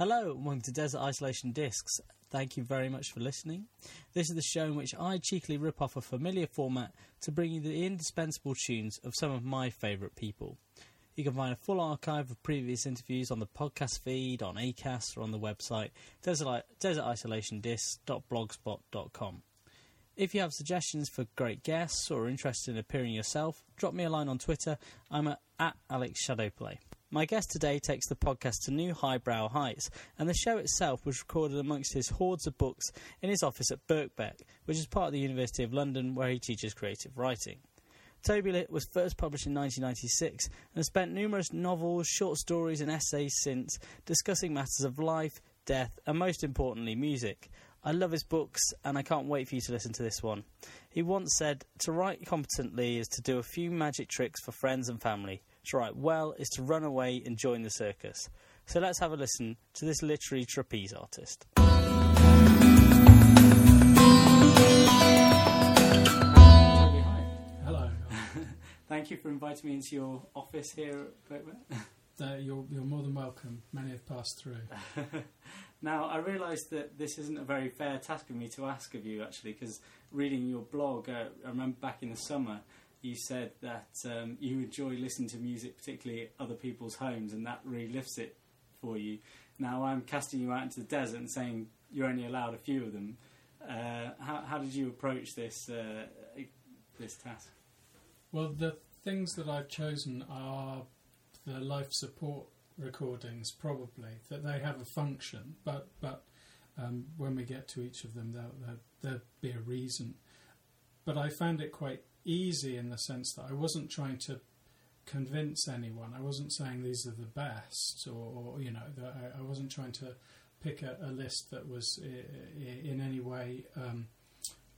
Hello, and welcome to Desert Isolation Discs. Thank you very much for listening. This is the show in which I cheekily rip off a familiar format to bring you the indispensable tunes of some of my favourite people. You can find a full archive of previous interviews on the podcast feed, on ACAST, or on the website desert, desertisolationdiscs.blogspot.com. If you have suggestions for great guests or are interested in appearing yourself, drop me a line on Twitter. I'm at, at Alex Shadowplay. My guest today takes the podcast to new highbrow heights, and the show itself was recorded amongst his hordes of books in his office at Birkbeck, which is part of the University of London where he teaches creative writing. Toby Litt was first published in 1996 and has spent numerous novels, short stories, and essays since discussing matters of life, death, and most importantly, music. I love his books, and I can't wait for you to listen to this one. He once said, To write competently is to do a few magic tricks for friends and family. To write well is to run away and join the circus. So let's have a listen to this literary trapeze artist. Hi. Hello. Thank you for inviting me into your office here at Birkbeck. Uh, you're, you're more than welcome. Many have passed through. Now, I realise that this isn't a very fair task of me to ask of you, actually, because reading your blog, uh, I remember back in the summer, you said that um, you enjoy listening to music, particularly at other people's homes, and that really lifts it for you. Now, I'm casting you out into the desert and saying you're only allowed a few of them. Uh, how, how did you approach this uh, this task? Well, the things that I've chosen are the life support recordings, probably, that they have a function, but, but um, when we get to each of them, there'll, there'll, there'll be a reason. But I found it quite easy in the sense that I wasn't trying to convince anyone. I wasn't saying these are the best, or, or you know, that I, I wasn't trying to pick a, a list that was i- in any way um,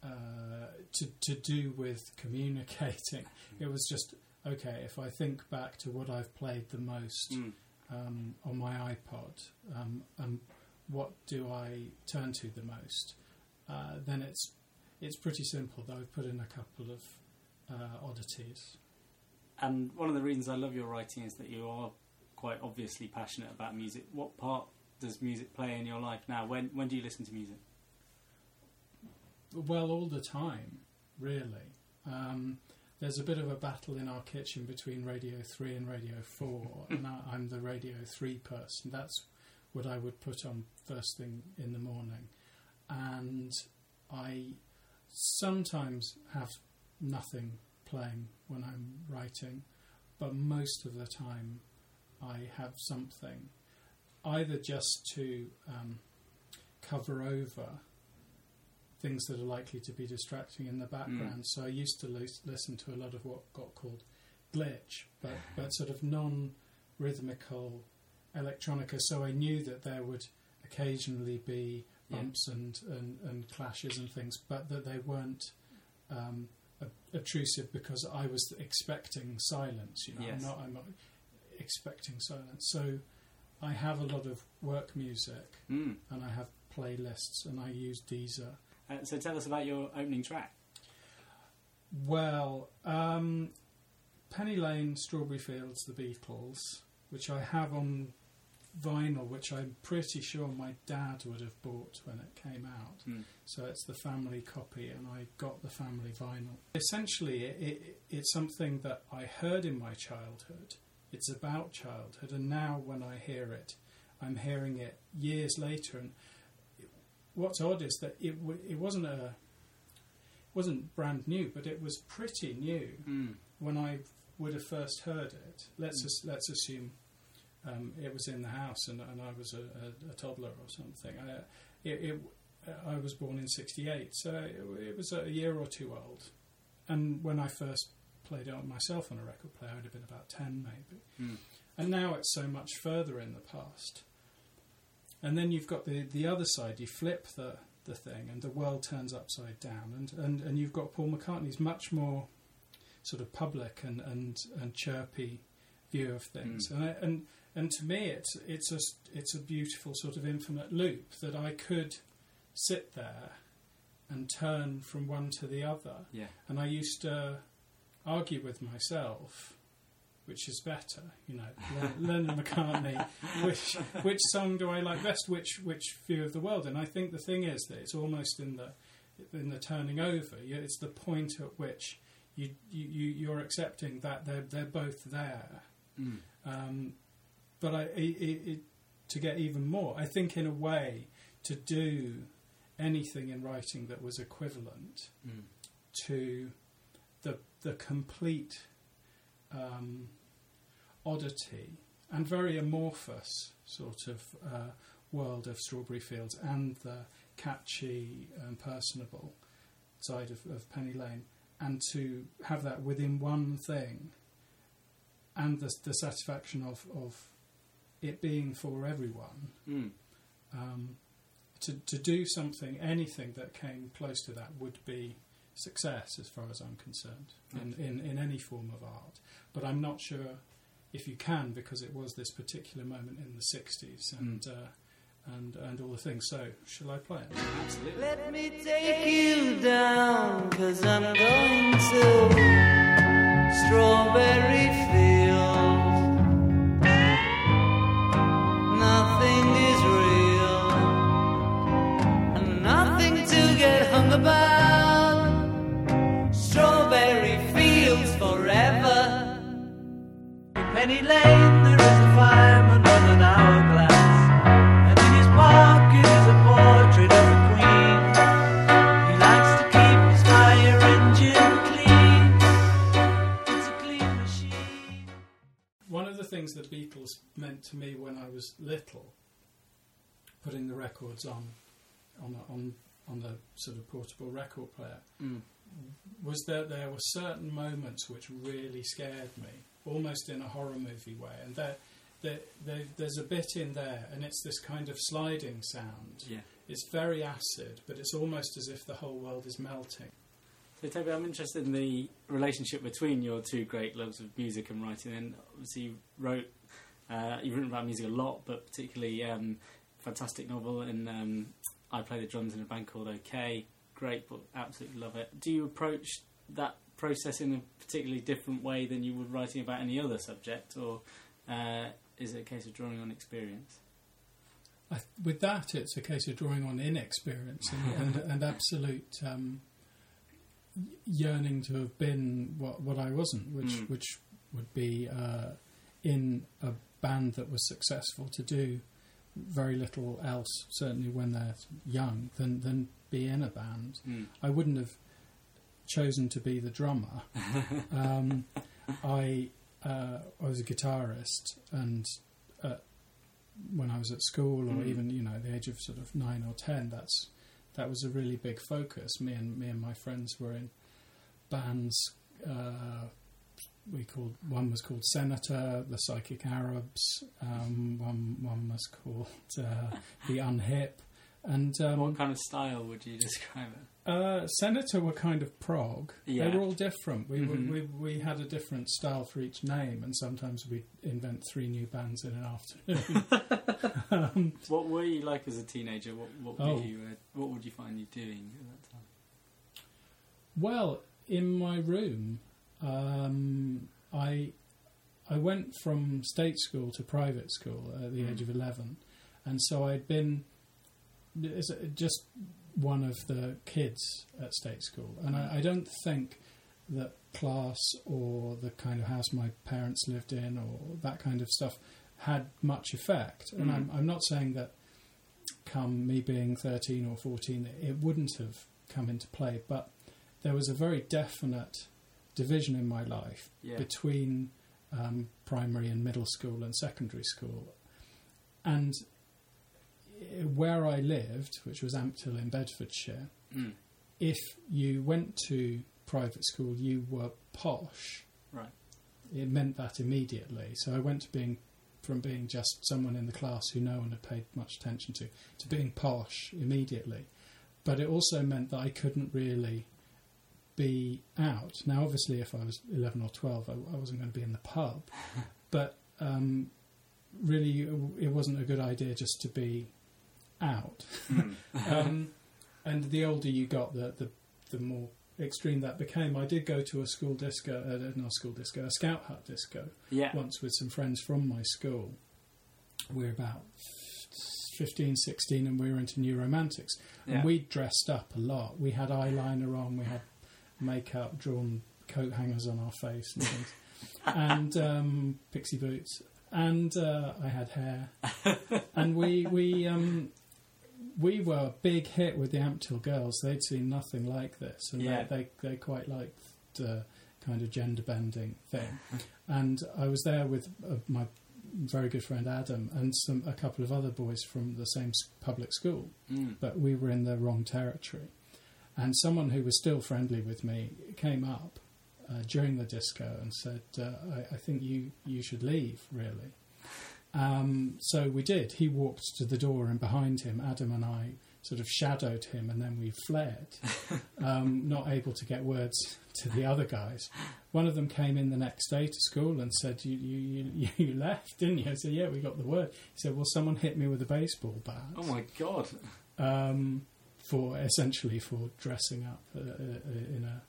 uh, to to do with communicating. It was just okay. If I think back to what I've played the most Mm. um, on my iPod, um, and what do I turn to the most, uh, then it's it's pretty simple. Though I've put in a couple of uh, oddities. And one of the reasons I love your writing is that you are quite obviously passionate about music. What part does music play in your life now? When when do you listen to music? Well, all the time, really. Um, there's a bit of a battle in our kitchen between Radio 3 and Radio 4, and I, I'm the Radio 3 person. That's what I would put on first thing in the morning. And I sometimes have nothing playing when I'm writing, but most of the time I have something, either just to um, cover over things that are likely to be distracting in the background. So I used to lis- listen to a lot of what got called glitch, but, but sort of non rhythmical electronica. So I knew that there would occasionally be Yeah. bumps and, and, and clashes and things, but that they weren't um, obtrusive because I was expecting silence. You know, Yes. I'm not. I'm not expecting silence. So I have a lot of work music Mm. and I have playlists and I use Deezer. Uh, so tell us about your opening track. Well, um, Penny Lane, Strawberry Fields, The Beatles, which I have on vinyl, which I'm pretty sure my dad would have bought when it came out. Mm. So it's the family copy, and I got the family vinyl. Essentially, it, it, it's something that I heard in my childhood. It's about childhood, and now when I hear it, I'm hearing it years later. And what's odd is that it w- it wasn't a wasn't brand new, but it was pretty new Mm. when I would have first heard it. Let's as, let's assume um, it was in the house and, and I was a, a, a toddler or something. I, it, it, I was born in '68, so it, it was a year or two old. And when I first played it on myself on a record player, I'd have been about ten maybe. Mm. and now it's so much further in the past. And then you've got the the other side. You flip the the thing, and the world turns upside down. And and, and you've got Paul McCartney's much more sort of public and and, and chirpy view of things. And I, and and to me, it's it's a it's a beautiful sort of infinite loop that I could sit there and turn from one to the other. Yeah. And I used to argue with myself, which is better, you know, Len- Lennon McCartney, which which song do I like best? Which which view of the world? And I think the thing is that it's almost in the in the turning over. It's the point at which you you you- you're accepting that they're they're both there. Mm. Um, but I, it, it, it, to get even more, I think in a way to do anything in writing that was equivalent Mm. to the the complete um, oddity and very amorphous sort of uh, world of Strawberry Fields and the catchy and personable side of, of Penny Lane, and to have that within one thing, and the, the satisfaction of, of it being for everyone. Mm. Um, to, to do something, anything that came close to that would be success as far as I'm concerned in, in, in any form of art. But I'm not sure if you can because it was this particular moment in the 60s and, uh, and, and all the things. So, shall I play it? Absolutely. Let me take you down, cause I'm going to Strawberry Fields. Hung about. Strawberry Fields forever. Penny Lane, there is a fireman with an hourglass, and in his pocket is a portrait of the Queen. He likes to keep his fire engine clean. It's a clean machine. One of the things the Beatles meant to me when I was little, putting the records on, on, on, on the sort of portable record player, Mm. was that there were certain moments which really scared me, almost in a horror movie way. And there, there, there, there's a bit in there, and it's this kind of sliding sound. Yeah. It's very acid, but it's almost as if the whole world is melting. So, Toby, I'm interested in the relationship between your two great loves of music and writing. And obviously, you wrote, uh, you've written about music a lot, but particularly um, fantastic novel. And um, I play the drums in a band called OK. Great book, absolutely love it. Do you approach that process in a particularly different way than you would writing about any other subject, or uh, is it a case of drawing on experience? Th- with that, it's a case of drawing on inexperience and, and, and absolute um, yearning to have been what, what I wasn't, which Mm. which would be uh, in a band that was successful to do very little else, certainly when they're young, than than be in a band. Mm. I wouldn't have chosen to be the drummer. um, I uh, I was a guitarist, and uh, when I was at school, or Mm. even you know the age of sort of nine or ten, that's that was a really big focus. Me and me and my friends were in bands. Uh, we called one was called Senator, the Psychic Arabs. Um, one one was called uh, the Unhip, and um, what kind of style would you describe it? uh, Senator were kind of prog. Yeah. They were all different. We, Mhm. were, we we had a different style for each name, and sometimes we'd invent three new bands in an afternoon. um, What were you like as a teenager? What, what Oh. were you? Uh, what would you find you doing at that time? well, in my room, um, I I went from state school to private school at the age of eleven, and so I'd been just one of the kids at state school, and I, I don't think that class or the kind of house my parents lived in or that kind of stuff had much effect. And Mm. I'm, I'm not saying that come me being 13 or 14, it wouldn't have come into play, but there was a very definite division in my life Yeah. between um, primary and middle school and secondary school. And eh, where I lived, which was Ampthill in Bedfordshire, Mm. if you went to private school, you were posh. Right. It meant that immediately. So I went to being from being just someone in the class who no one had paid much attention to to being posh immediately. But it also meant that I couldn't really be out. Now, obviously, if I was 11 or 12, I, I wasn't going to be in the pub. but um, really, it wasn't a good idea just to be out. um, and the older you got, the, the, the more extreme that became. I did go to a school disco, uh, not a school disco, a scout hut disco Yeah. once with some friends from my school. We were about 15, 16, and we were into New Romantics. Yeah. And we dressed up a lot. We had eyeliner on, we had makeup, drawn coat hangers on our face and things, and um, pixie boots. And uh, I had hair. and we, we, um, we were a big hit with the Ampthill girls. They'd seen nothing like this, and Yeah. they, they, they quite liked uh, kind of gender bending thing. and I was there with uh, my very good friend Adam and some a couple of other boys from the same public school, Mm. but we were in the wrong territory. And someone who was still friendly with me came up uh, during the disco and said, uh, I, "I think you you should leave, really." Um, so we did. He walked to the door, and behind him, Adam and I sort of shadowed him, and then we fled, um, not able to get words to the other guys. One of them came in the next day to school and said, "You you you, you left, didn't you?" I said, "Yeah, we got the word." He said, "Well, someone hit me with a baseball bat." Oh my god. um, for essentially for dressing up uh, uh, in a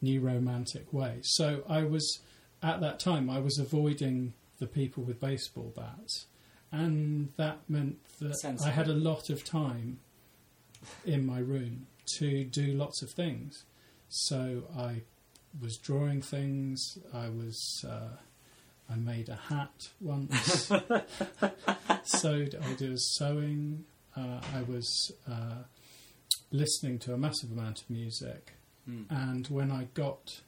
new romantic way. So I was at that time I was avoiding the people with baseball bats, and that meant that Sensible. I had a lot of time in my room to do lots of things. So I was drawing things. I was. Uh, I made a hat once. sewed. I did sewing. Uh, I was uh, listening to a massive amount of music, Mm. and when I got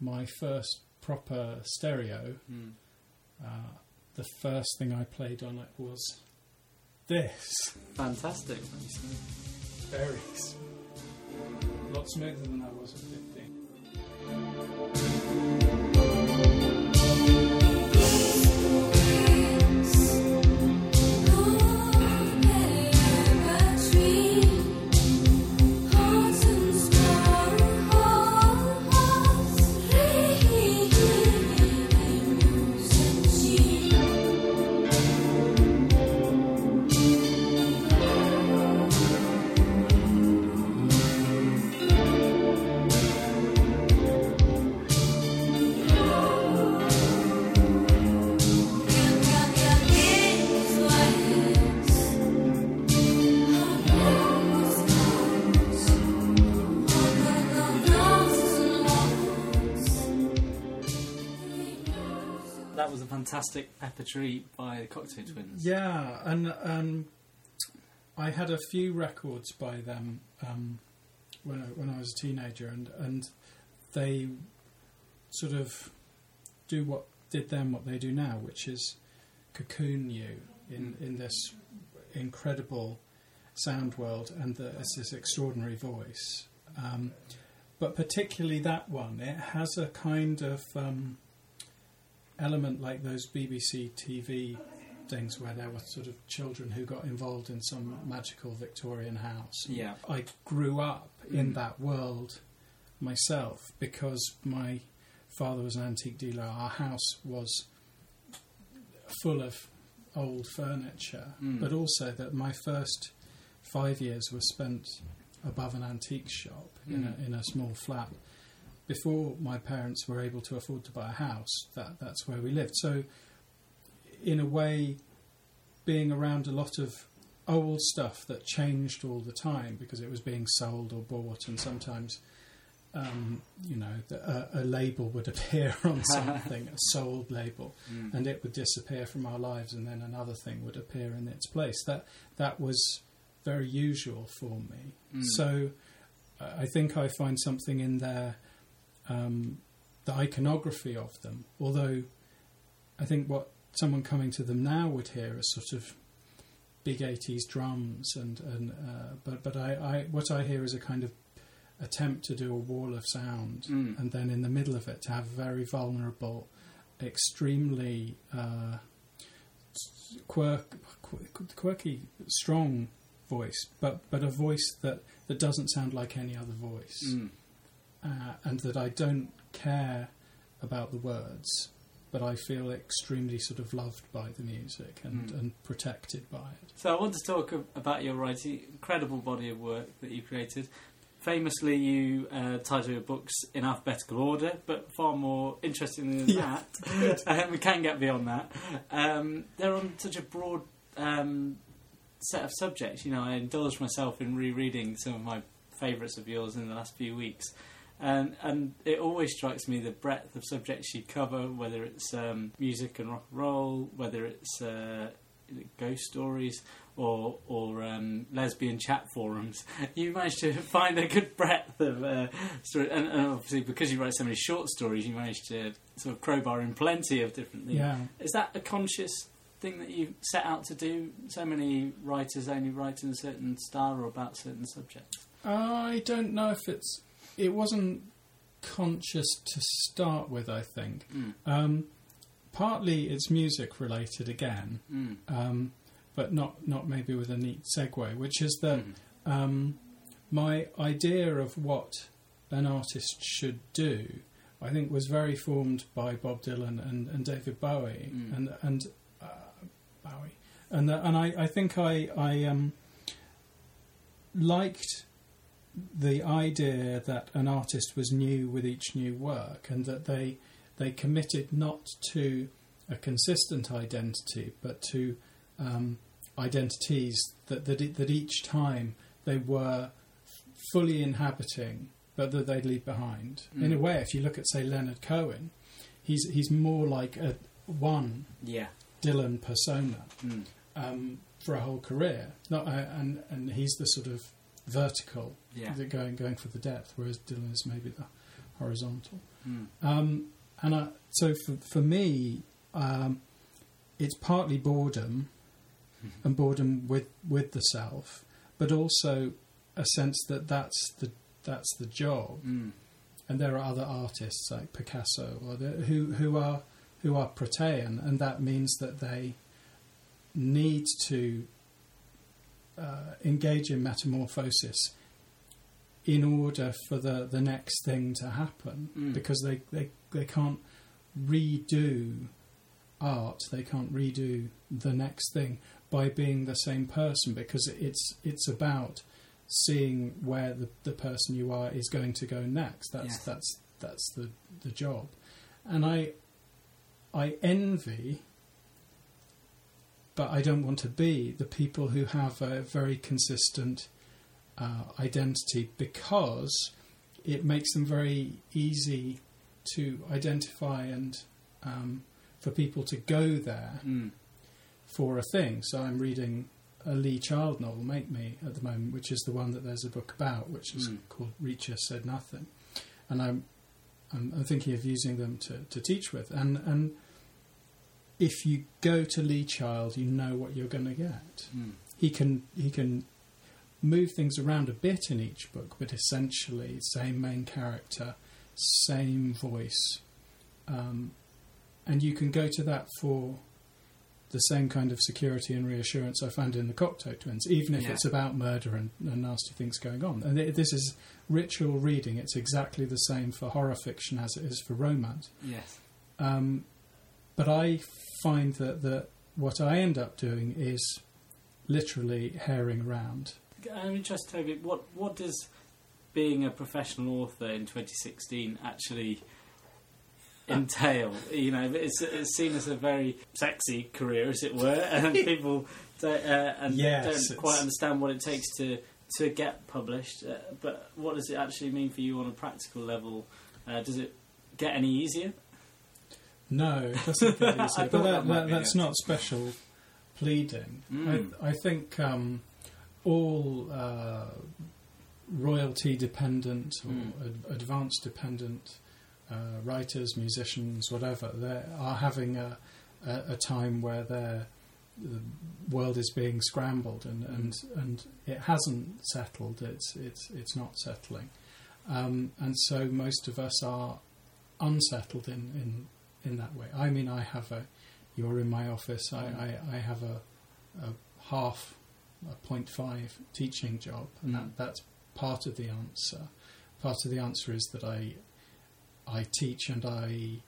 my first proper stereo, Mm. uh, the first thing I played on it was this. Fantastic. Very lot smoother than I was at 15. Fantastic Pepper Tree by the Cocteau Twins. Yeah, and um, I had a few records by them um, when I, when I was a teenager, and and they sort of do what did them what they do now, which is cocoon you in in this incredible sound world and the, it's this extraordinary voice. Um, but particularly that one, it has a kind of um, element like those BBC TV things where there were sort of children who got involved in some magical Victorian house. Yeah. I grew up in that world myself because my father was an antique dealer. Our house was full of old furniture, Mm. but also that my first five years were spent above an antique shop in, Mm. a, in a small flat. Before my parents were able to afford to buy a house, that, that's where we lived. So, in a way, being around a lot of old stuff that changed all the time because it was being sold or bought, and sometimes, um, you know, the, a, a label would appear on something, a sold label, Mm. and it would disappear from our lives, and then another thing would appear in its place. That that was very usual for me. Mm. So, I think I find something in there, um, the iconography of them. Although, I think what someone coming to them now would hear is sort of big 80s drums and, and uh, but but I, I what I hear is a kind of attempt to do a wall of sound Mm. and then in the middle of it to have a very vulnerable extremely uh, quirk, qu- quirky, strong voice, but but a voice that that doesn't sound like any other voice, Mm. Uh, and that I don't care about the words, but I feel extremely sort of loved by the music and, Mm. and protected by it. So I want to talk about your writing, incredible body of work that you created. Famously, you uh, title your books in alphabetical order, but far more interesting than Yeah. that. um, we can get beyond that. Um, they're on such a broad um, set of subjects. You know, I indulged myself in rereading some of my favourites of yours in the last few weeks. And, and it always strikes me the breadth of subjects you cover, whether it's um, music and rock and roll, whether it's uh, ghost stories or or um, lesbian chat forums. You managed to find a good breadth of uh, story, and, and obviously because you write so many short stories, you managed to sort of crowbar in plenty of different things. Yeah. Is that a conscious thing that you set out to do? So many writers only write in a certain style or about certain subjects. I don't know if it's. It wasn't conscious to start with. I think Mm. um, partly it's music related again, Mm. um, but not not maybe with a neat segue, which is that Mm. um, my idea of what an artist should do, I think, was very formed by Bob Dylan and, and David Bowie Mm. and and uh, Bowie, and uh, and I, I think I I um, liked the idea that an artist was new with each new work and that they they committed not to a consistent identity but to um, identities that that, that each time they were fully inhabiting but that they'd leave behind. In a Mm. way, if you look at say Leonard Cohen, he's he's more like a one Yeah. Dylan persona Mm. um, for a whole career. Not uh, and and he's the sort of vertical, Yeah. going going for the depth, whereas Dylan is maybe the horizontal. Mm. Um, and I, so for for me, um, it's partly boredom, and boredom with with the self, but also a sense that that's the that's the job. Mm. And there are other artists like Picasso or the, who who are who are protean, and that means that they need to uh, engage in metamorphosis in order for the, the next thing to happen Mm. because they, they, they can't redo art, they can't redo the next thing by being the same person because it's it's about seeing where the, the person you are is going to go next. That's Yes. that's that's the, the job. And I I envy but I don't want to be the people who have a very consistent uh, identity because it makes them very easy to identify and um, for people to go there Mm. for a thing. So I'm reading a Lee Child novel, Make Me, at the moment, which is the one that there's a book about, which is Mm. called Reacher Said Nothing, and I'm, I'm I'm thinking of using them to, to teach with, and and if you go to Lee Child, you know what you're going to get. Mm. He can he can move things around a bit in each book, but essentially same main character, same voice, um, and you can go to that for the same kind of security and reassurance I found in the Cocteau Twins, even if Yeah. it's about murder and, and nasty things going on. And it, this is ritual reading; it's exactly the same for horror fiction as it is for romance. Yes. Um, but I find that, that what I end up doing is literally herring around. I'm interested, Toby. What what does being a professional author in 2016 actually entail? You know, it's, it's seen as a very sexy career, as it were, and people don't, uh, and Yes, don't it's- quite understand what it takes to to get published. Uh, but what does it actually mean for you on a practical level? Uh, does it get any easier? No, it doesn't get I easy. but that that, that, that's not special pleading. Mm. I, I think um, all uh, royalty dependent or Mm. ad- advance dependent uh, writers, musicians, whatever, they are having a, a, a time where their the world is being scrambled and, and, and it hasn't settled. It's it's it's not settling, um, and so most of us are unsettled in, in in that way. I mean, I have a you're in my office. I, I, I have a, a half, a 0.5 teaching job, and that, that's part of the answer. Part of the answer is that I, I teach and I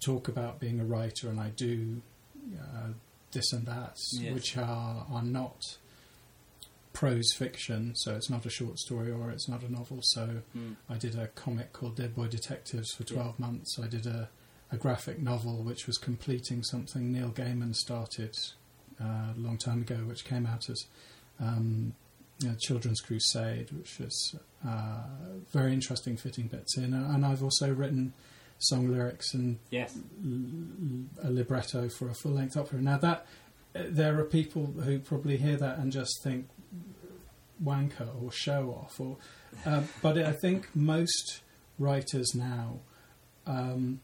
talk about being a writer, and I do uh, this and that, Yes. which are are not prose fiction. So it's not a short story or it's not a novel. So Mm. I did a comic called Dead Boy Detectives for Yeah. 12 months. I did a, a graphic novel which was completing something Neil Gaiman started uh, a long time ago, which came out as um, you know, Children's Crusade, which is uh, very interesting fitting bits in. And I've also written song lyrics and Yes. l- a libretto for a full length opera. Now, that uh, there are people who probably hear that and just think wanker or show off, or uh, but I think most writers now um,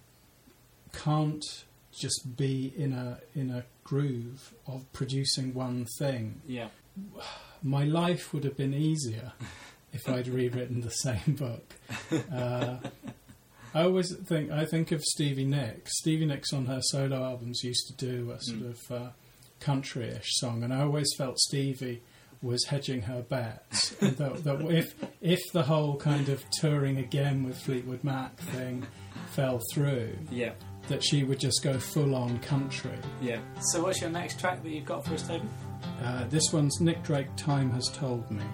can't just be in a in a groove of producing one thing. Yeah. My life would have been easier if I'd rewritten the same book. Uh, I always think I think of Stevie Nicks. Stevie Nicks on her solo albums used to do a sort Mm. of uh, country-ish song, and I always felt Stevie was hedging her bets. that, that if if the whole kind of touring again with Fleetwood Mac thing fell through, Yeah. That she would just go full on country. Yeah. So, what's your next track that you've got for us, Toby? Uh, this one's Nick Drake. Time has told me.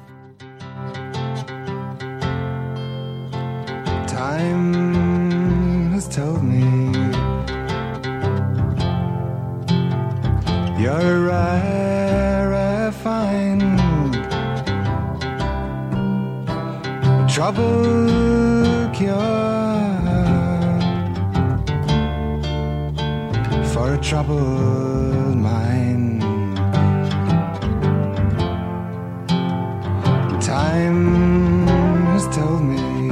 Time has told me you're a rare find, trouble cure troubled mind. Time has told me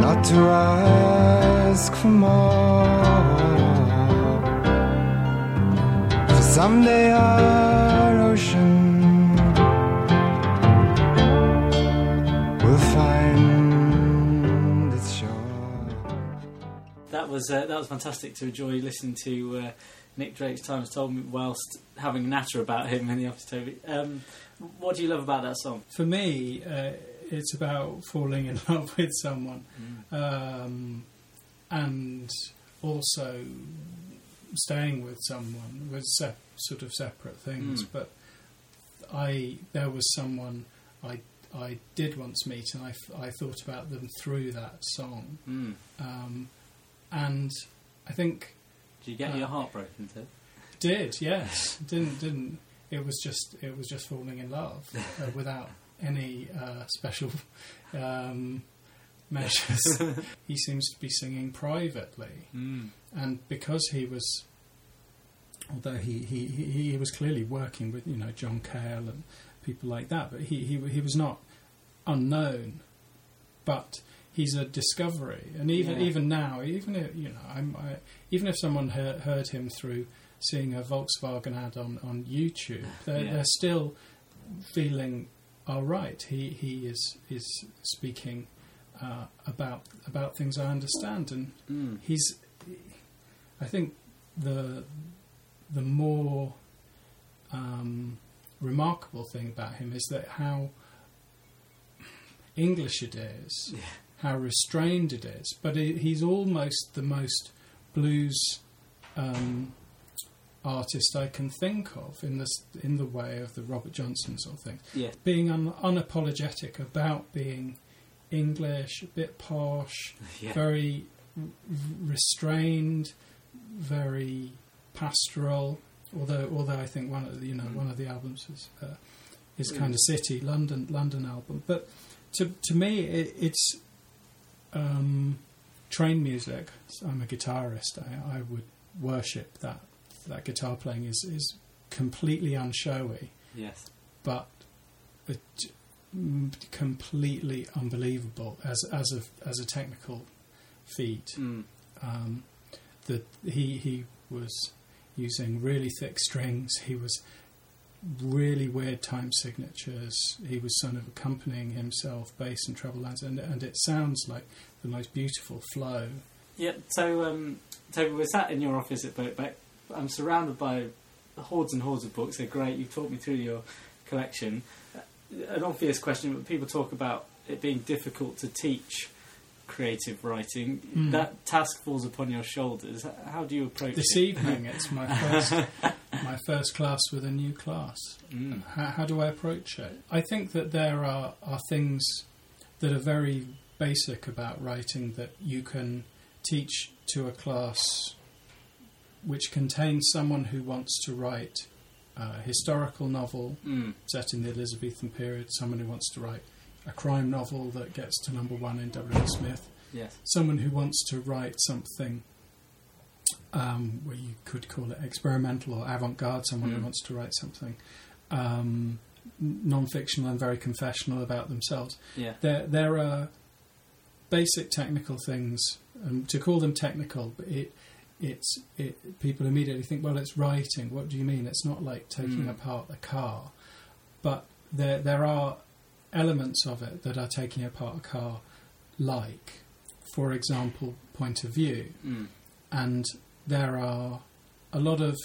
not to ask for more. For someday our That was uh, that was fantastic to enjoy listening to uh, Nick Drake's Times Told Me whilst having a natter about him in the office, Toby. Um, what do you love about that song? For me, uh, it's about falling in love with someone, um, and also staying with someone with se- sort of separate things. Mm. But I, there was someone I I did once meet, and I, f- I thought about them through that song, Mm. um, and I think Did you get Uh, your heart broken, Toby? did yes. Didn't didn't. It was just it was just falling in love uh, without any uh, special um, measures. He seems to be singing privately. Mm. and because he was although he, he, he, he was clearly working with you know John Cale and people like that but he, he, he was not unknown. But he's a discovery and even Yeah. even now even if you know I'm, I, even if someone heard, heard him through seeing a Volkswagen ad on, on YouTube they're, Yeah. they're still feeling all right he he is is speaking uh, about about things I understand and Mm. he's I think the the more um, remarkable thing about him is that how English it is, how restrained it is, but he, he's almost the most blues um, artist I can think of in this in the way of the Robert Johnsons or things Yeah. being un- unapologetic about being English, a bit posh, Yeah. very r- restrained, very pastoral. Although, although I think one of the, you know Mm. one of the albums is uh, is kind of city London London album, but to to me it, it's um, train music. I'm a guitarist. I, I would worship that that guitar playing is is completely unshowy Yes. but it, mm, completely unbelievable as as a as a technical feat. Mm. Um, that he he was using really thick strings. He was really weird time signatures. He was sort of accompanying himself, bass and treble lines, and and it sounds like the most beautiful flow Yeah, so um, Toby, we're sat in your office at Birkbeck. I'm surrounded by hordes and hordes of books. They're great. You've talked me through your collection. Uh, An obvious question, but people talk about it being difficult to teach creative writing. Mm. That task falls upon your shoulders. How do you approach This it? evening, it's my first my first class with a new class. Mm. How, how do I approach it? I think that there are, are things that are very basic about writing that you can teach to a class which contains someone who wants to write a historical novel Mm. set in the Elizabethan period, someone who wants to write a crime novel that gets to number one in W. Smith, Yes. someone who wants to write something um, where you could call it experimental or avant-garde, someone who Mm. wants to write something um, non-fictional and very confessional about themselves. Yeah. There, there are basic technical things. Um, to call them technical, but it, it's it, people immediately think, well, it's writing. What do you mean? It's not like taking Mm. apart a car, but there there are elements of it that are taking apart a car, like, for example, point of view, Mm. and there are a lot of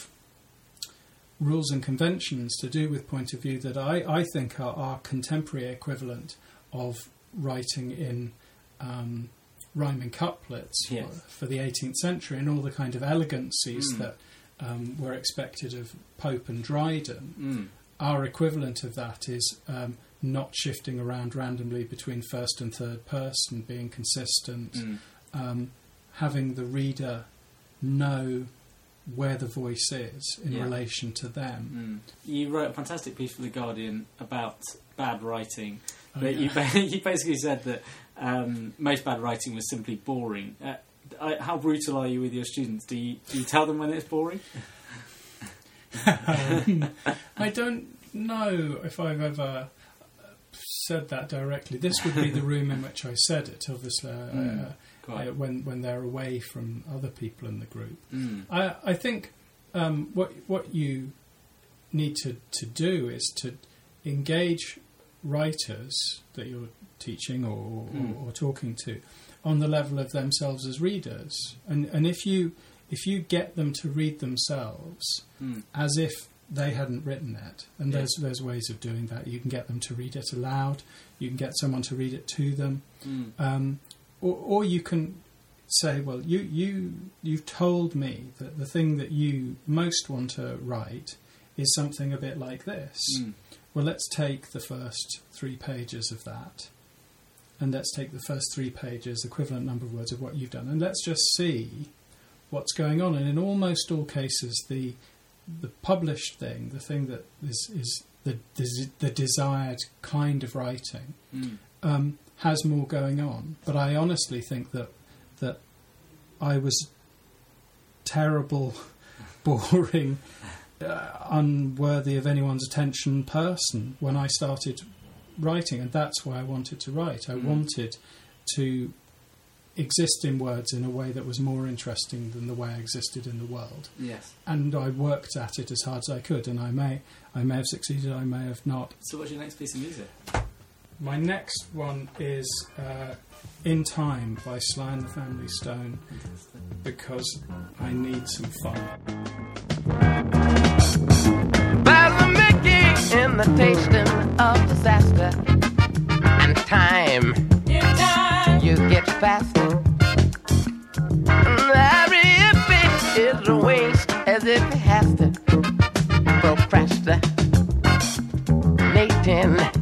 rules and conventions to do with point of view that I, I think are, our contemporary equivalent of writing in um, rhyming couplets Yes. for, for the 18th century and all the kind of elegancies Mm. that um, were expected of Pope and Dryden. Mm. Our equivalent of that is um, not shifting around randomly between first and third person, being consistent, Mm. um, having the reader know where the voice is in Yeah. relation to them. Mm. You wrote a fantastic piece for The Guardian about bad writing. Oh, But you, ba- you basically said that um, most bad writing was simply boring. Uh, I, how brutal are you with your students? Do you, do you tell them when it's boring? Um, I don't know if I've ever said that directly. This would be the room in which I said it, obviously, uh, Mm, uh, uh, when when they're away from other people in the group. Mm. I, I think um, what what you need to, to do is to engage writers that you're teaching or, or, Mm. or talking to on the level of themselves as readers, and and if you if you get them to read themselves Mm. as if they hadn't written it, and Yeah. there's there's ways of doing that. You can get them to read it aloud. You can get someone to read it to them. Mm. Um, or, or you can say, well, you, you, you've told me that the thing that you most want to write is something a bit like this. Mm. Well, let's take the first three pages of that, and let's take the first three pages, equivalent number of words of what you've done, and let's just see what's going on. And in almost all cases, the the published thing, the thing that is, is the, the the desired kind of writing, Mm. um, has more going on. But I honestly think that that I was terrible, boring, uh, unworthy of anyone's attention person when I started writing, and that's why I wanted to write. I Mm. wanted to exist in words in a way that was more interesting than the way I existed in the world Yes. and I worked at it as hard as I could, and I may, I may have succeeded, I may have not. So, what's your next piece of music? My next one is uh, "In Time" by Sly and the Family Stone because I need some fun. There's a making in the tasting of disaster and time. You get faster. As if it has to procrastinating.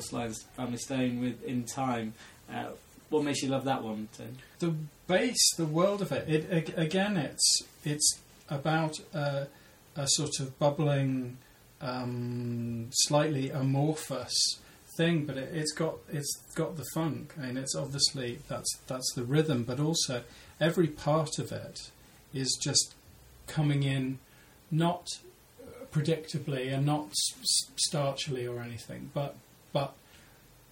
Sly's Family Stone with In Time. Uh, what makes you love that one, Tim? the bass, the world of it. It again, it's it's about a, a sort of bubbling, um, slightly amorphous thing, but it, it's got it's got the funk. I mean, it's obviously that's that's the rhythm, but also every part of it is just coming in, not predictably and not starchily or anything, but but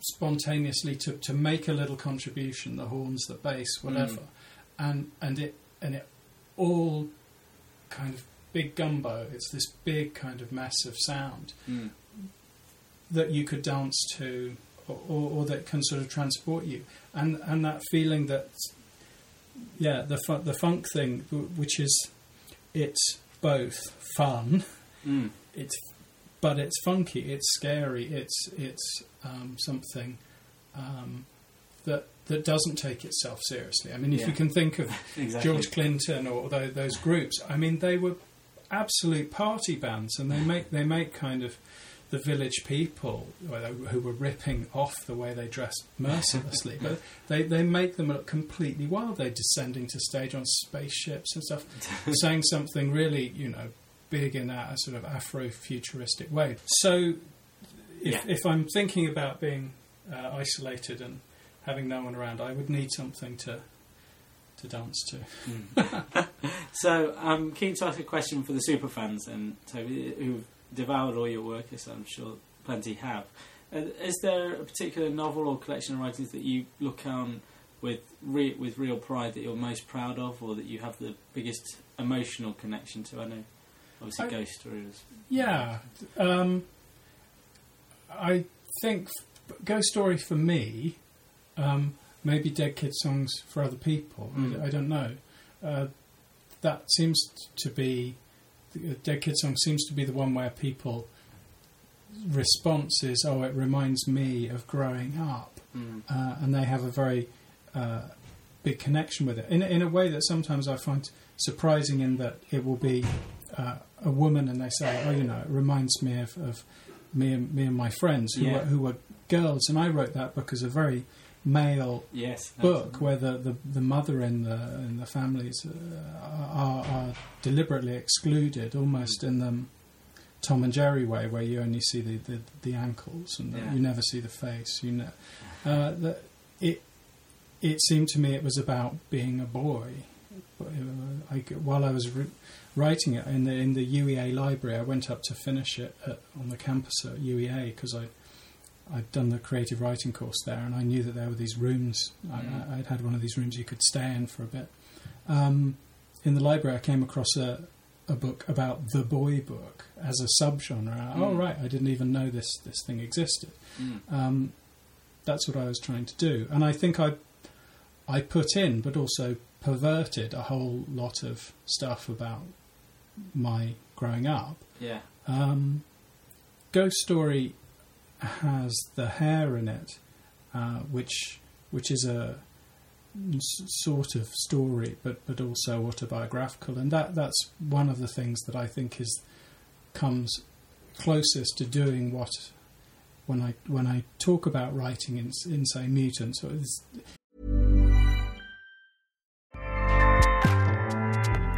spontaneously to, to make a little contribution, the horns, the bass, whatever, and and it and it all kind of big gumbo. It's this big kind of massive sound Mm. that you could dance to, or, or, or that can sort of transport you, and and that feeling that yeah, the fu- the funk thing, which is it's both fun, Mm. it's but it's funky, it's scary, it's it's um, something um, that that doesn't take itself seriously. I mean, if Yeah. you can think of Exactly. George Clinton or those, those groups, I mean, they were absolute party bands, and they make they make kind of the village people who were ripping off the way they dressed mercilessly, but they, they make them look completely wild. They're descending to stage on spaceships and stuff, saying something really, you know, big in a, a sort of Afro-futuristic way. So, if, Yeah. if I'm thinking about being uh, isolated and having no one around, I would need something to to dance to. So I'm keen to ask a question for the super fans and Toby, who've devoured all your work, as I'm sure plenty have. Uh, is there a particular novel or collection of writings that you look on with re- with real pride that you're most proud of, or that you have the biggest emotional connection to? I know, obviously, I- Ghost Story is. Yeah, um, I think f- Ghost Story for me, um, maybe Dead Kid songs for other people. I- Mm. I, don't know. Uh, that seems to be the Dead Kid song seems to be the one where people response is, "Oh, it reminds me of growing up," Mm. uh, and they have a very uh, big connection with it in, in a way that sometimes I find surprising. In that it will be uh, a woman, and they say, "Oh, you know, it reminds me of, of me and me and my friends who Yeah. were who were girls," and I wrote that book as a very male Yes. book absolutely. where the, the, the mother and the and the families uh, are, are deliberately excluded, almost in the Tom and Jerry way, where you only see the, the, the ankles and the, Yeah. you never see the face. You know, uh, that it it seemed to me it was about being a boy. I, while I was re- writing it in the in the UEA library, I went up to finish it at, on the campus at UEA because I I'd done the creative writing course there, and I knew that there were these rooms. Mm. I, I'd had one of these rooms you could stay in for a bit. Um, in the library, I came across a, a book about the boy book as a subgenre. Oh, Mm. right, I didn't even know this this thing existed. Mm. Um, that's what I was trying to do, and I think I I put in, but also perverted a whole lot of stuff about my growing up. Yeah. Um, Ghost Story has the hair in it, uh, which which is a s- sort of story, but but also autobiographical, and that that's one of the things that I think is comes closest to doing what when I when I talk about writing in, in say mutants.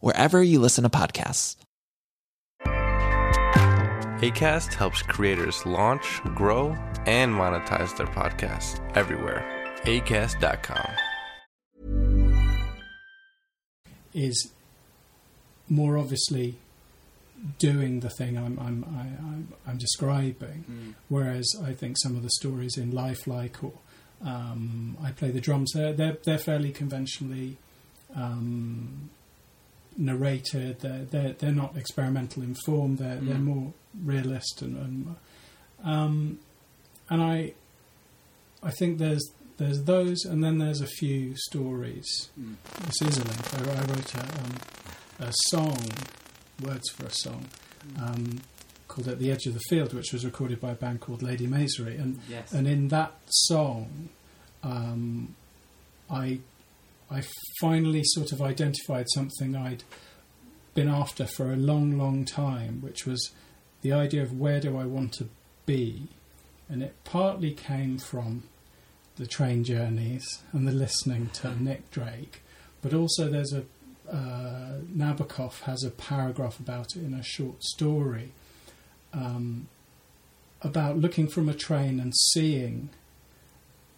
wherever you listen to podcasts. ACAST helps creators launch, grow, and monetize their podcasts everywhere. ACAST.com. is more obviously doing the thing I'm I'm I, I'm, I'm describing, Mm. whereas I think some of the stories in Lifelike or um, I play the drums. They're they're they're fairly conventionally um, narrated. They're, they're they're not experimental in form. They're they're Mm. more realist and and, um, and I I think there's there's those, and then there's a few stories. Mm. This is a link. I, I wrote a, um, a song, words for a song, um, called "At the Edge of the Field," which was recorded by a band called Lady Maisery, and Yes. and in that song, um, I I finally sort of identified something I'd been after for a long, long time, which was the idea of where do I want to be, and it partly came from the train journeys and the listening to Nick Drake, but also there's a uh, Nabokov has a paragraph about it in a short story um, about looking from a train and seeing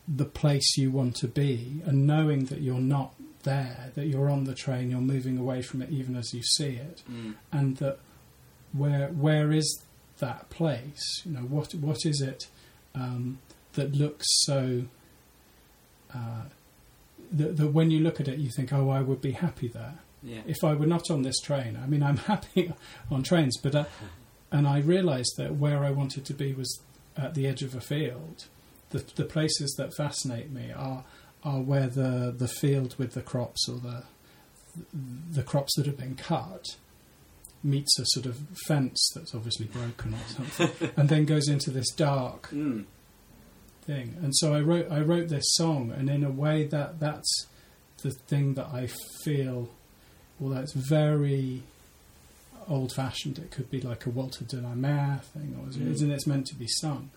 the place you want to be and knowing that you're not there, that you're on the train, you're moving away from it even as you see it, Mm. and that where where is that place? You know, what what is it um, that looks so uh, that, that when you look at it, you think, oh, I would be happy there Yeah. if I were not on this train. I mean, I'm happy on trains, but uh, and I realised that where I wanted to be was at the edge of a field. The the places that fascinate me are are where the the field with the crops or the the crops that have been cut meets a sort of fence that's obviously broken or something, and then goes into this dark Mm. thing. And so I wrote I wrote this song, and in a way that that's the thing that I feel. Well, that's very old-fashioned. It could be like a Walter de la Mare thing, or Mm. isn't it's meant to be sung?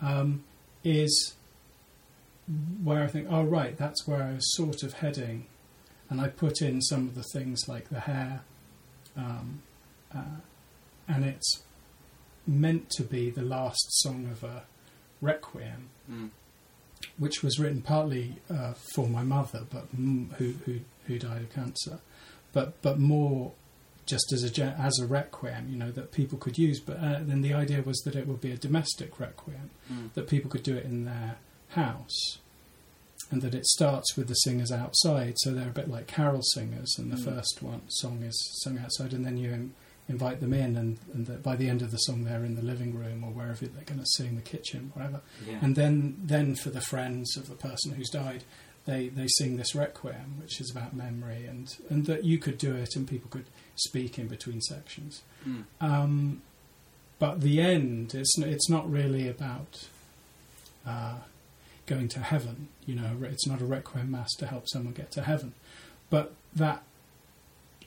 Um, is where I think, oh right, that's where I was sort of heading, and I put in some of the things like the hare, um, uh, and it's meant to be the last song of a requiem, Mm. which was written partly uh, for my mother, but m- who who who died of cancer, but but more just as a as a requiem, you know, that people could use. But uh, then the idea was that it would be a domestic requiem, Mm. that people could do it in their house, and that it starts with the singers outside, so they're a bit like carol singers, and the Mm. first one song is sung outside, and then you in, invite them in, and, and that by the end of the song they're in the living room or wherever they're going to sing, the kitchen, whatever. Yeah. And then, then for the friends of the person who's died, they, they sing this requiem, which is about memory, and, and that you could do it and people could speak in between sections. Mm. Um, but the end, it's, it's not really about uh, going to heaven. You know, it's not a requiem mass to help someone get to heaven. But that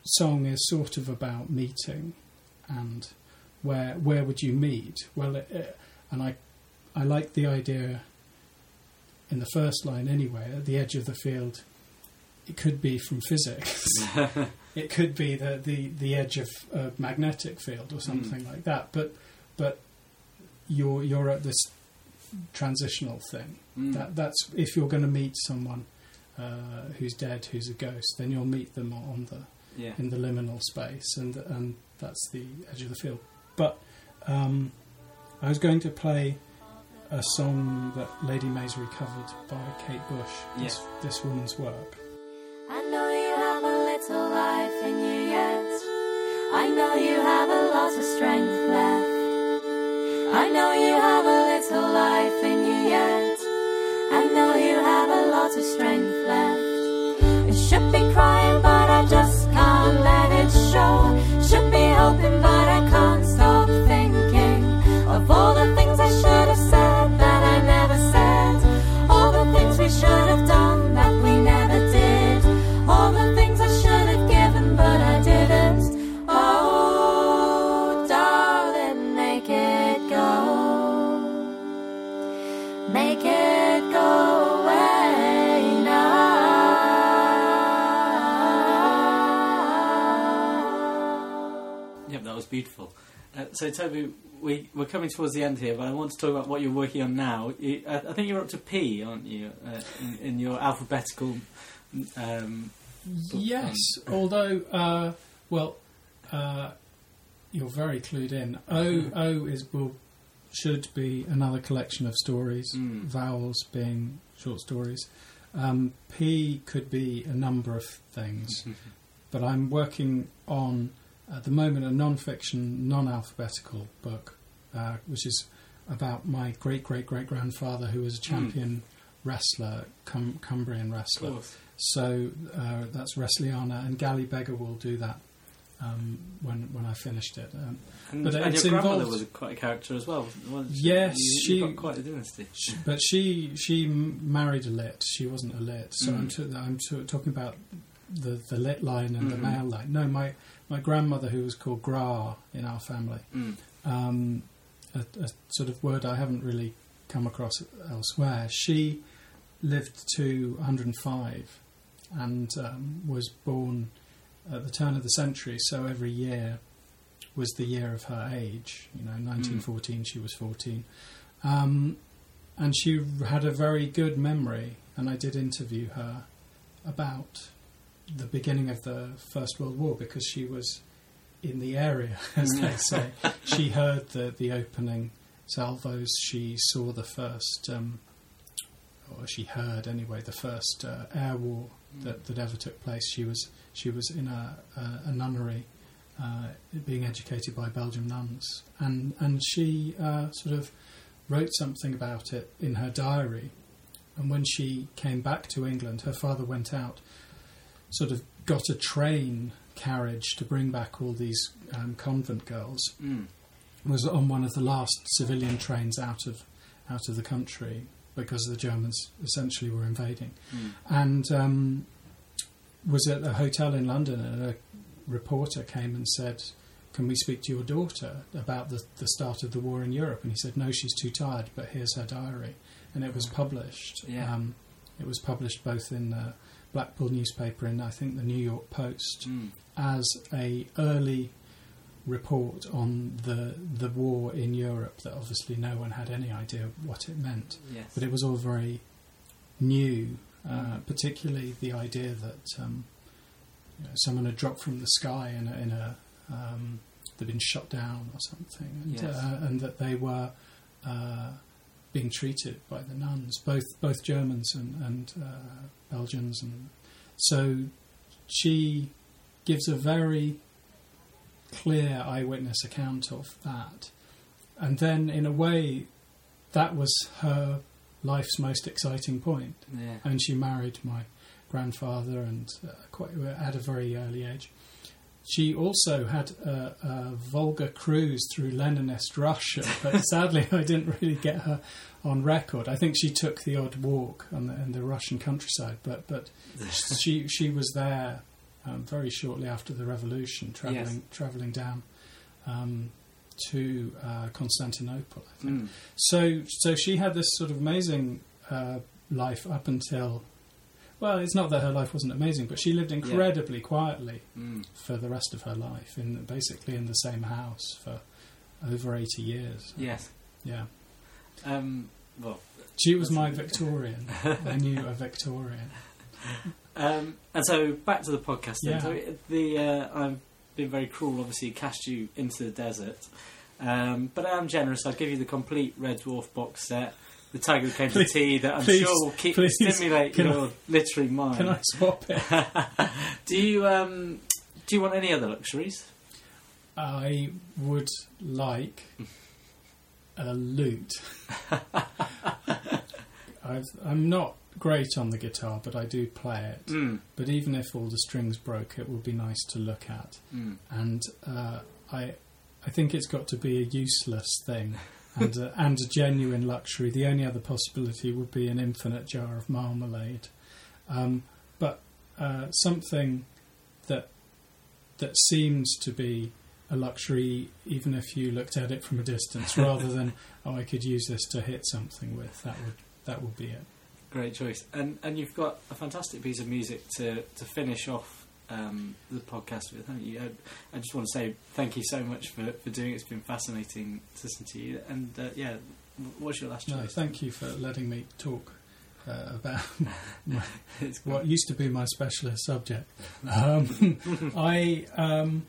song is sort of about meeting and where where would you meet? Well, it, it, and I I like the idea in the first line anyway. At the edge of the field, it could be from physics. it could be the, the, the edge of a magnetic field or something like that. But but you're you're at this transitional thing. Mm. That that's if you're going to meet someone uh, who's dead, who's a ghost, then you'll meet them on the Yeah. in the liminal space, and and that's the edge of the field. But um, I was going to play a song that Lady Maisery covered by Kate Bush. This, this woman's work. I know you have a little life in you yet. I know you have a lot of strength left. I know you have a little life so, Toby, we, we're coming towards the end here, but I want to talk about what you're working on now. You, I, I think you're up to P, aren't you, uh, in, in your alphabetical. Um, Yes, on- although, uh, well, uh, you're very clued in. O O is will should be another collection of stories. Mm. Vowels being short stories. Um, P could be a number of things. but I'm working on at the moment a non-fiction, non-alphabetical book, uh, which is about my great great great grandfather who was a champion wrestler, Cum- Cumbrian wrestler. So uh, that's Wrestliana, and Galley Beggar will do that um, when when I finished it. Um, And, but and it's your grandmother involved. was quite a character as well. wasn't she? Yes, you, she- got quite a dynasty. but she she married a Litt. She wasn't a Litt. So Mm. I'm t- I'm t- talking about the the Litt line and the Mhm. male line. No, my my grandmother who was called Gra in our family. Mm. Um, a, a sort of word I haven't really come across elsewhere. She lived to 105 and um, was born at the turn of the century. So every year was the year of her age. You know, 1914 she was 14. Um, and she had a very good memory, and I did interview her about the beginning of the First World War because she was in the area, as they say. she heard the, the opening salvos, she saw the first, um, or she heard anyway, the first uh, air war that, that ever took place. She was, she was in a, a, a nunnery. Uh, being educated by Belgian nuns, and and she uh, sort of wrote something about it in her diary. And when she came back to England, her father went out, sort of got a train carriage to bring back all these um, convent girls. Mm. Was on one of the last civilian trains out of out of the country because the Germans essentially were invading, Mm. and um, was at a hotel in London, and a reporter came and said, "Can we speak to your daughter about the, the start of the war in Europe?" And he said, "No, she's too tired, but here's her diary." And it was published. Yeah. Um, it was published both in the Blackpool newspaper and I think the New York Post Mm. as a early report on the the war in Europe that obviously no one had any idea what it meant. Yes. But it was all very new, uh, particularly the idea that um, you know, someone had dropped from the sky in a, in a um, they'd been shot down or something, and, Yes. uh, and that they were uh, being treated by the nuns, both both Germans and, and uh, Belgians, and so she gives a very clear eyewitness account of that, and then in a way, that was her life's most exciting point. Yeah. And she married my grandfather, and uh, quite at a very early age. She also had a, a Volga cruise through Leninist Russia, but sadly I didn't really get her on record. I think she took the odd walk on the, in the Russian countryside, but but she she was there um, very shortly after the revolution, traveling traveling down um, to uh, Constantinople. I think. Mm. So so she had this sort of amazing uh, life up until. Well, it's not that her life wasn't amazing, but she lived incredibly quietly Mm. for the rest of her life, in basically in the same house for over eighty years. Yes. Yeah. Um, well, She was my Victorian. I knew a Victorian. Um, and so back to the podcast. Then. Yeah. So the uh, I've been very cruel. Obviously, cast you into the desert, um, but I am generous. I'll give you the complete Red Dwarf box set. The Tiger Came Please- to Tea that I'm please- sure will keep please, stimulate your literary mind. Can I swap it? do you um, do you want any other luxuries? I would like a lute. I've, I'm not great on the guitar, but I do play it. Mm. But even if all the strings broke, it would be nice to look at. Mm. And uh, I, I think it's got to be a useless thing. And, a, and a genuine luxury. The only other possibility would be an infinite jar of marmalade. Um, but uh, something that that seems to be a luxury, even if you looked at it from a distance, rather than oh, I could use this to hit something with. That would that would be it. Great choice, and and you've got a fantastic piece of music to to finish off um, the podcast with, haven't you? I, I just want to say thank you so much for, for doing it. It's been fascinating to listen to you, and uh, yeah, what's your last No, thank you for letting me talk uh, about my, what used to be my specialist subject. Um, I um,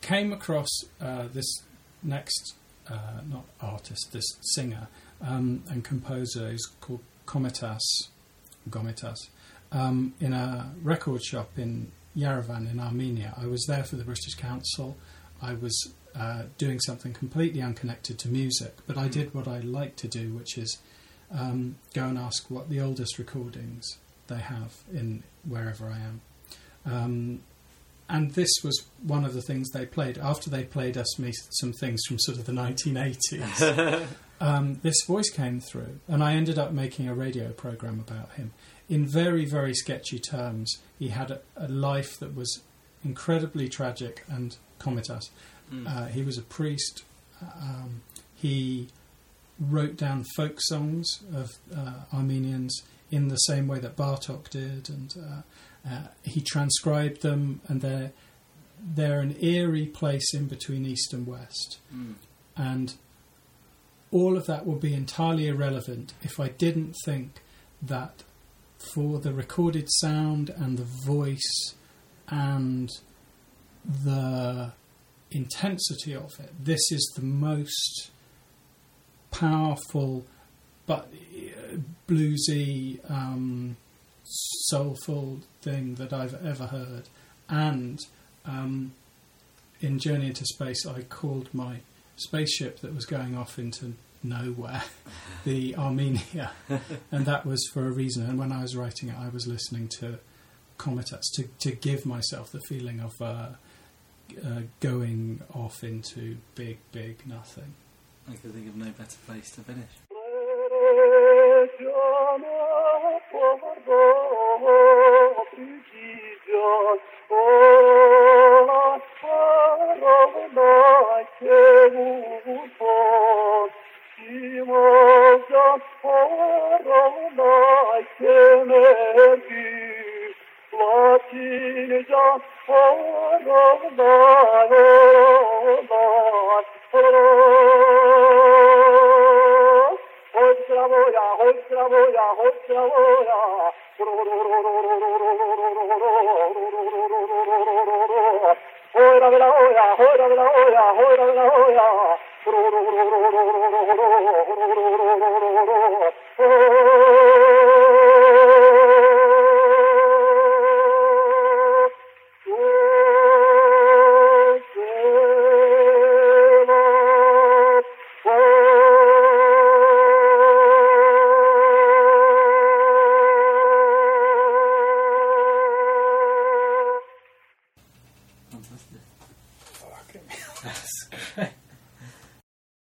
came across uh, this next, uh, not artist, this singer um, and composer who's called Komitas, Gomitas, um, in a record shop in Yerevan in Armenia. I was there for the British Council. I was uh, doing something completely unconnected to music, but I did what I like to do, which is um, go and ask what the oldest recordings they have in wherever I am. Um, and this was one of the things they played after they played us me some things from sort of the 1980s. um, this voice came through, and I ended up making a radio program about him. In very, very sketchy terms, he had a, a life that was incredibly tragic and Komitas. Mm. Uh, he was a priest. Um, he wrote down folk songs of uh, Armenians in the same way that Bartok did, and uh, uh, he transcribed them, and they're they're an eerie place in between east and west, Mm. and all of that would be entirely irrelevant if I didn't think that for the recorded sound and the voice and the intensity of it, this is the most powerful but uh, bluesy, um, soulful thing that I've ever heard. And um, in Journey into Space, I called my spaceship that was going off into nowhere the Armenia, and that was for a reason. And when I was writing it, I was listening to Komitas to, to give myself the feeling of uh, uh, going off into big, big nothing. I could think of no better place to finish. Oh, fuera de la olla, fuera de la olla, fuera de la olla. Oh,